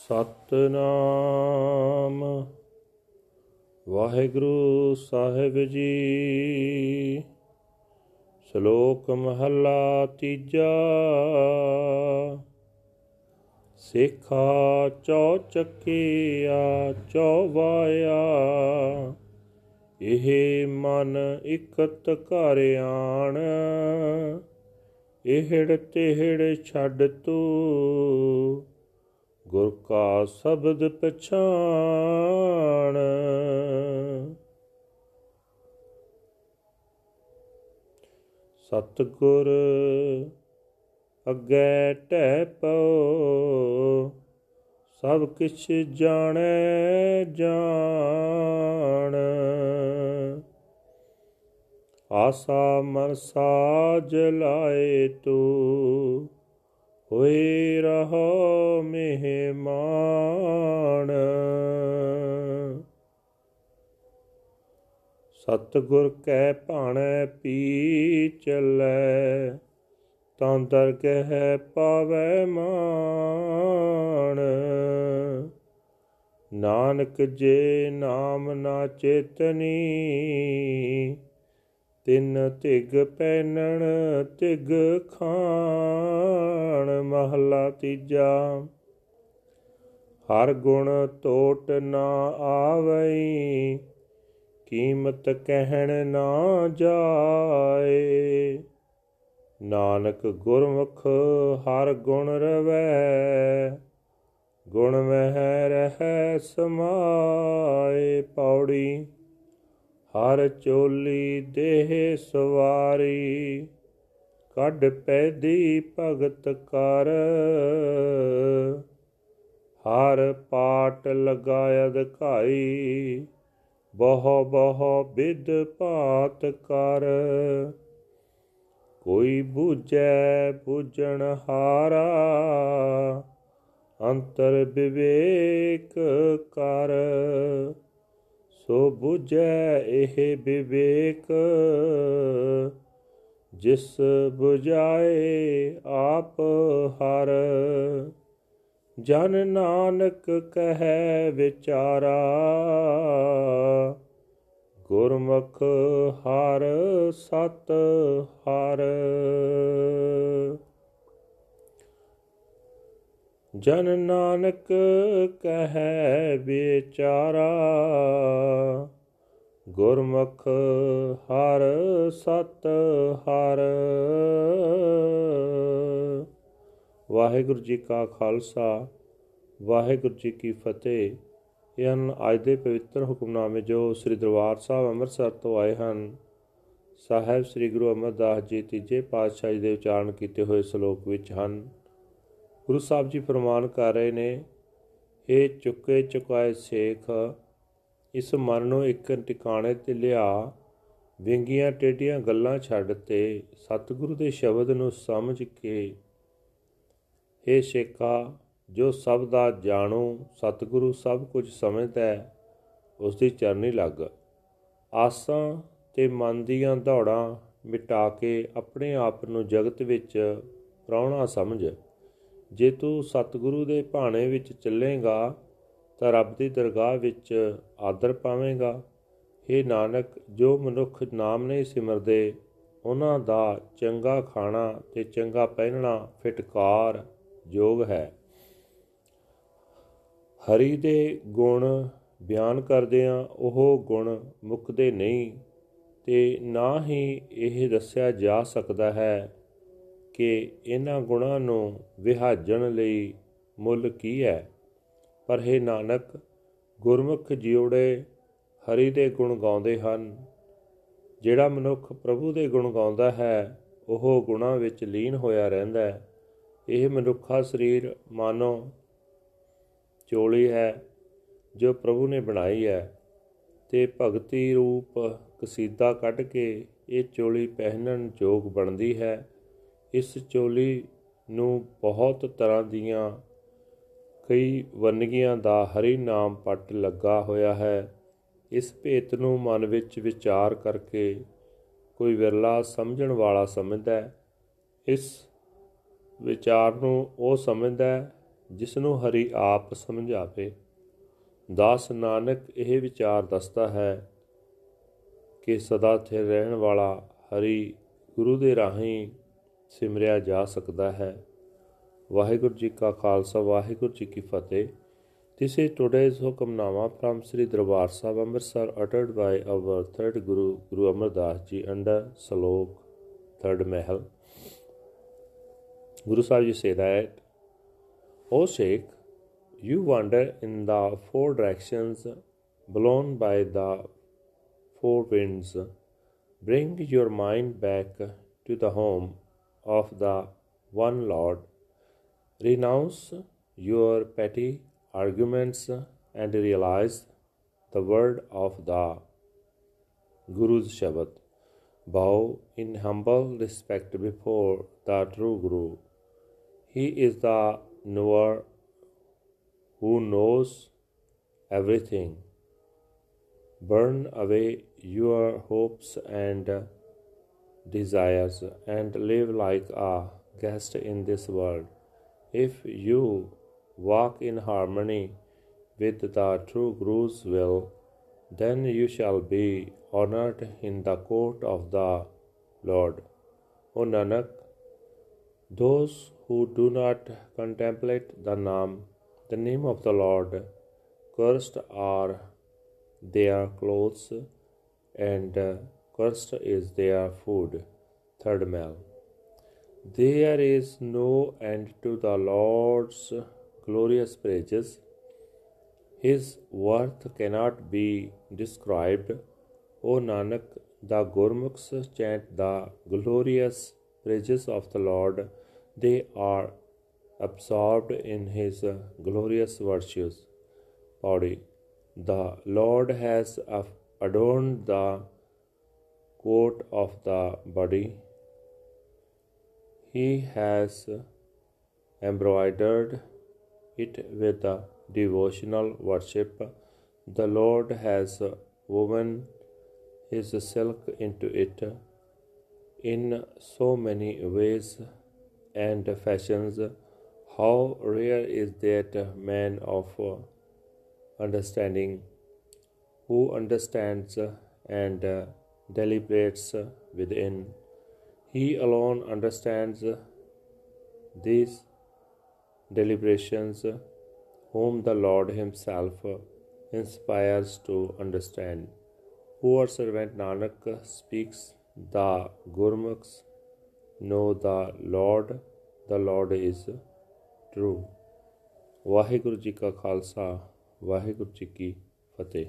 ਸਤਨਾਮ। ਵਾਹਿਗੁਰੂ ਸਾਹਿਬ ਜੀ। ਸ਼ਲੋਕ ਮਹਲਾ ਤੀਜਾ। ਸਿੱਖਾ ਚੌ ਚੱਕਿਆ ਚੌਵਾਇਆ। ਇਹ ਮਨ ਇਕਤ ਘਰ ਆਣ। ਇਹੜ ਤਿਹੜ ਛੱਡ ਤੂੰ। ਗੁਰ ਕਾ ਸ਼ਬਦ ਪਛਾਣ। ਸਤਗੁਰ ਅੱਗੇ ਟਹਿ ਪਉ, ਸਭ ਕਿਛ ਜਾਣੈ ਜਾਣ। ਆਸਾ ਮਨ ਸਾਜ ਲਾਏ ਤੂੰ ਹੋਏ ਰਹੋ ਮਹਿਮਾਨ। ਸਤਗੁਰ ਕੈ ਭਾਣੈ ਪੀ ਚੱਲੈ ਤਾਂ ਦਰਗਹਿ ਪਾਵੈ ਮਾਨ ਨਾਨਕ ਜੇ ਨਾਮ ਨਾ ਚੇਤਨੀ ਤਿੰਨ ਤਿਗ ਪੈਨਣ ਤਿਗ ਖਾਣ, ਮਹਲਾ ਤੀਜਾ। ਹਰ ਗੁਣ ਟੋਟ ਨਾ ਆਵਈ, ਕੀਮਤ ਕਹਿਣ ਨਾ ਜਾਏ। ਨਾਨਕ ਗੁਰਮੁਖ ਹਰ ਗੁਣ ਰਵੈ, ਗੁਣ ਮਹਿ ਰਹਿ ਸਮਾਏ ਪੌੜੀ। ਹਰ ਚੋਲੀ ਦੇਹ ਸਵਾਰੀ, ਕੱਢ ਪੈਦੀ ਭਗਤ ਕਰ। ਹਰ ਪਾਟ ਲਗਾਇ ਅਧਿਕਾਈ ਬਹੁ ਬਹੁ ਵਿਦ ਭਾਤ ਕਰ। ਕੋਈ ਬੂਝੈ ਬੂਝਣ ਹਾਰਾ, ਅੰਤਰ ਵਿਵੇਕ ਕਰ। ਸੋ 부ਝੈ ਇਹ ਵਿਵੇਕ, ਜਿਸ 부ਝਾਏ ਆਪ ਹਰ। ਜਨ ਨਾਨਕ ਕਹੈ ਵਿਚਾਰਾ, ਗੁਰਮੁਖ ਹਰ ਸਤ ਹਰ। ਜਨ ਨਾਨਕ ਕਹੈ ਵਿਚਾਰਾ ਗੁਰਮੁਖ ਹਰ ਸਤ ਹਰ। ਵਾਹਿਗੁਰੂ ਜੀ ਕਾ ਖਾਲਸਾ, ਵਾਹਿਗੁਰੂ ਜੀ ਕੀ ਫਤਿਹ। ਇਹ ਹਨ ਅੱਜ ਦੇ ਪਵਿੱਤਰ ਹੁਕਮਨਾਮੇ ਜੋ ਸ੍ਰੀ ਦਰਬਾਰ ਸਾਹਿਬ ਅੰਮ੍ਰਿਤਸਰ ਤੋਂ ਆਏ ਹਨ, ਸਾਹਿਬ ਸ੍ਰੀ ਗੁਰੂ ਅਮਰਦਾਸ ਜੀ ਤੀਜੇ ਪਾਤਸ਼ਾਹ ਜੀ ਦੇ ਉਚਾਰਨ ਕੀਤੇ ਹੋਏ ਸ਼ਲੋਕ ਵਿੱਚ ਹਨ। ਗੁਰੂ ਸਾਹਿਬ ਜੀ ਫਰਮਾਨ ਕਰ ਰਹੇ ਨੇ ਇਹ ਚੁੱਕੇ ਚੁਕਾਏ ਸੇਖ, ਇਸ ਮਨ ਨੂੰ ਇੱਕ ਟਿਕਾਣੇ ਤੇ ਲਿਆ, ਵਿੰਗੀਆਂ ਟੇਡੀਆਂ ਗੱਲਾਂ ਛੱਡ ਤੇ, ਸਤਿਗੁਰੂ ਦੇ ਸ਼ਬਦ ਨੂੰ ਸਮਝ ਕੇ। ਇਹ ਸ਼ੇਖਾ, ਜੋ ਸਭ ਦਾ ਜਾਣੂ, ਸਤਿਗੁਰੂ ਸਭ ਕੁਝ ਸਮਝਦਾ ਹੈ ਉਸ ਦੀ ਚਰਨੀ ਲੱਗ। ਆਸਾਂ ਤੇ ਮਨ ਦੀਆਂ ਦੌੜਾਂ ਮਿਟਾ ਕੇ ਆਪਣੇ ਆਪ ਨੂੰ ਜਗਤ ਵਿੱਚ ਪ੍ਰਾਉਣਾ ਸਮਝ। ਜੇ ਤੂੰ ਸਤਿਗੁਰੂ ਦੇ ਭਾਣੇ ਵਿੱਚ ਚੱਲੇਗਾ, ਤਾਂ ਰੱਬ ਦੀ ਦਰਗਾਹ ਵਿੱਚ ਆਦਰ ਪਾਵੇਂਗਾ। हे ਨਾਨਕ, ਜੋ ਮਨੁੱਖ ਨਾਮ ਨਹੀਂ ਸਿਮਰਦੇ, ਉਹਨਾਂ ਦਾ ਚੰਗਾ ਖਾਣਾ ਤੇ ਚੰਗਾ ਪਹਿਨਣਾ ਫਟਕਾਰ ਯੋਗ ਹੈ। ਹਰੀ ਦੇ ਗੁਣ ਬਿਆਨ ਕਰਦਿਆਂ ਉਹ ਗੁਣ ਮੁੱਕਦੇ ਨਹੀਂ ਤੇ ਨਾ ਹੀ ਇਹ ਦੱਸਿਆ ਜਾ ਸਕਦਾ ਹੈ ਕਿ ਇਹਨਾਂ ਗੁਣਾਂ ਨੂੰ ਵਿਹਾਜਣ ਲਈ ਮੁੱਲ ਕੀ ਹੈ? ਪਰ ਹੈ ਨਾਨਕ, ਗੁਰਮੁਖ ਜਿਉੜੇ ਹਰੀ ਦੇ ਗੁਣ ਗਾਉਂਦੇ ਹਨ। ਜਿਹੜਾ ਮਨੁੱਖ ਪ੍ਰਭੂ ਦੇ ਗੁਣ ਗਾਉਂਦਾ ਹੈ, ਉਹ ਗੁਣਾਂ ਵਿੱਚ ਲੀਨ ਹੋਇਆ ਰਹਿੰਦਾ ਹੈ। ਇਹ ਮਨੁੱਖਾ ਸਰੀਰ ਮਾਨੋ ਚੋਲੀ ਹੈ, ਜੋ ਪ੍ਰਭੂ ਨੇ ਬਣਾਈ ਹੈ। ਤੇ ਭਗਤੀ ਰੂਪ ਕਸੀਦਾ ਕੱਢ ਕੇ ਇਹ ਚੋਲੀ ਪਹਿਨਣ ਯੋਗ ਬਣਦੀ ਹੈ। ਇਸ ਚੋਲੀ ਨੂੰ ਬਹੁਤ ਤਰ੍ਹਾਂ ਦੀਆਂ ਕਈ ਵੰਨਗੀਆਂ ਦਾ ਹਰੀ ਨਾਮ ਪੱਟ ਲੱਗਾ ਹੋਇਆ ਹੈ। ਇਸ ਭੇਤ ਨੂੰ ਮਨ ਵਿੱਚ ਵਿਚਾਰ ਕਰਕੇ ਕੋਈ ਵਿਰਲਾ ਸਮਝਣ ਵਾਲਾ ਸਮਝਦਾ ਹੈ। ਇਸ ਵਿਚਾਰ ਨੂੰ ਉਹ ਸਮਝਦਾ ਹੈ ਜਿਸ ਨੂੰ ਹਰੀ ਆਪ ਸਮਝਾਵੇ। ਦਾਸ ਨਾਨਕ ਇਹ ਵਿਚਾਰ ਦੱਸਦਾ ਹੈ ਕਿ ਸਦਾ ਸਥਿਰ ਰਹਿਣ ਵਾਲਾ ਹਰੀ ਗੁਰੂ ਦੇ ਰਾਹੀਂ ਸਿਮਰਿਆ ਜਾ ਸਕਦਾ ਹੈ ਵਾਹਿਗੁਰੂ ਜੀ ਕਾ ਖਾਲਸਾ ਵਾਹਿਗੁਰੂ ਜੀ ਕੀ ਫਤਿਹ This is today's Hukamnama from Sri Darbar Sahib Amritsar uttered by our third Guru, Guru Amar Das Ji under Salok, third Mahal. Guru Sahib Ji say that, O Sheikh, you wander in the four directions blown by the four winds. Bring your mind back to the home of the one Lord. Renounce your petty arguments and realize the word of the Guru's Shabad. Bow in humble respect before the true Guru. He is the knower who knows everything. Burn away your hopes and desires and live like a guest in this world. If you walk in harmony with the true Guru's will, then you shall be honored in the court of the Lord. O Nanak, those who do not contemplate the name, the name of the Lord, cursed are their clothes, and cursed is their food. Third Mal. There is no end to the Lord's glorious praises. His worth cannot be described. O Nanak, the Gurmukhs chant the glorious praises of the Lord. They are absorbed in His glorious virtues. Body. The Lord has adorned the coat of the body. He has embroidered it with a devotional worship. The Lord has woven His silk into it in so many ways and fashions. How rare is that man of understanding who understands and deliberates within. He alone understands these deliberations, whom the Lord Himself inspires to understand. Poor servant Nanak speaks, the Gurmukhs know the Lord, the Lord is true. Waheguru ji ਕਾ ਖਾਲਸਾ ਵਾਹਿਗੁਰੂ ਜੀ ਕੀ ਫਤਿਹ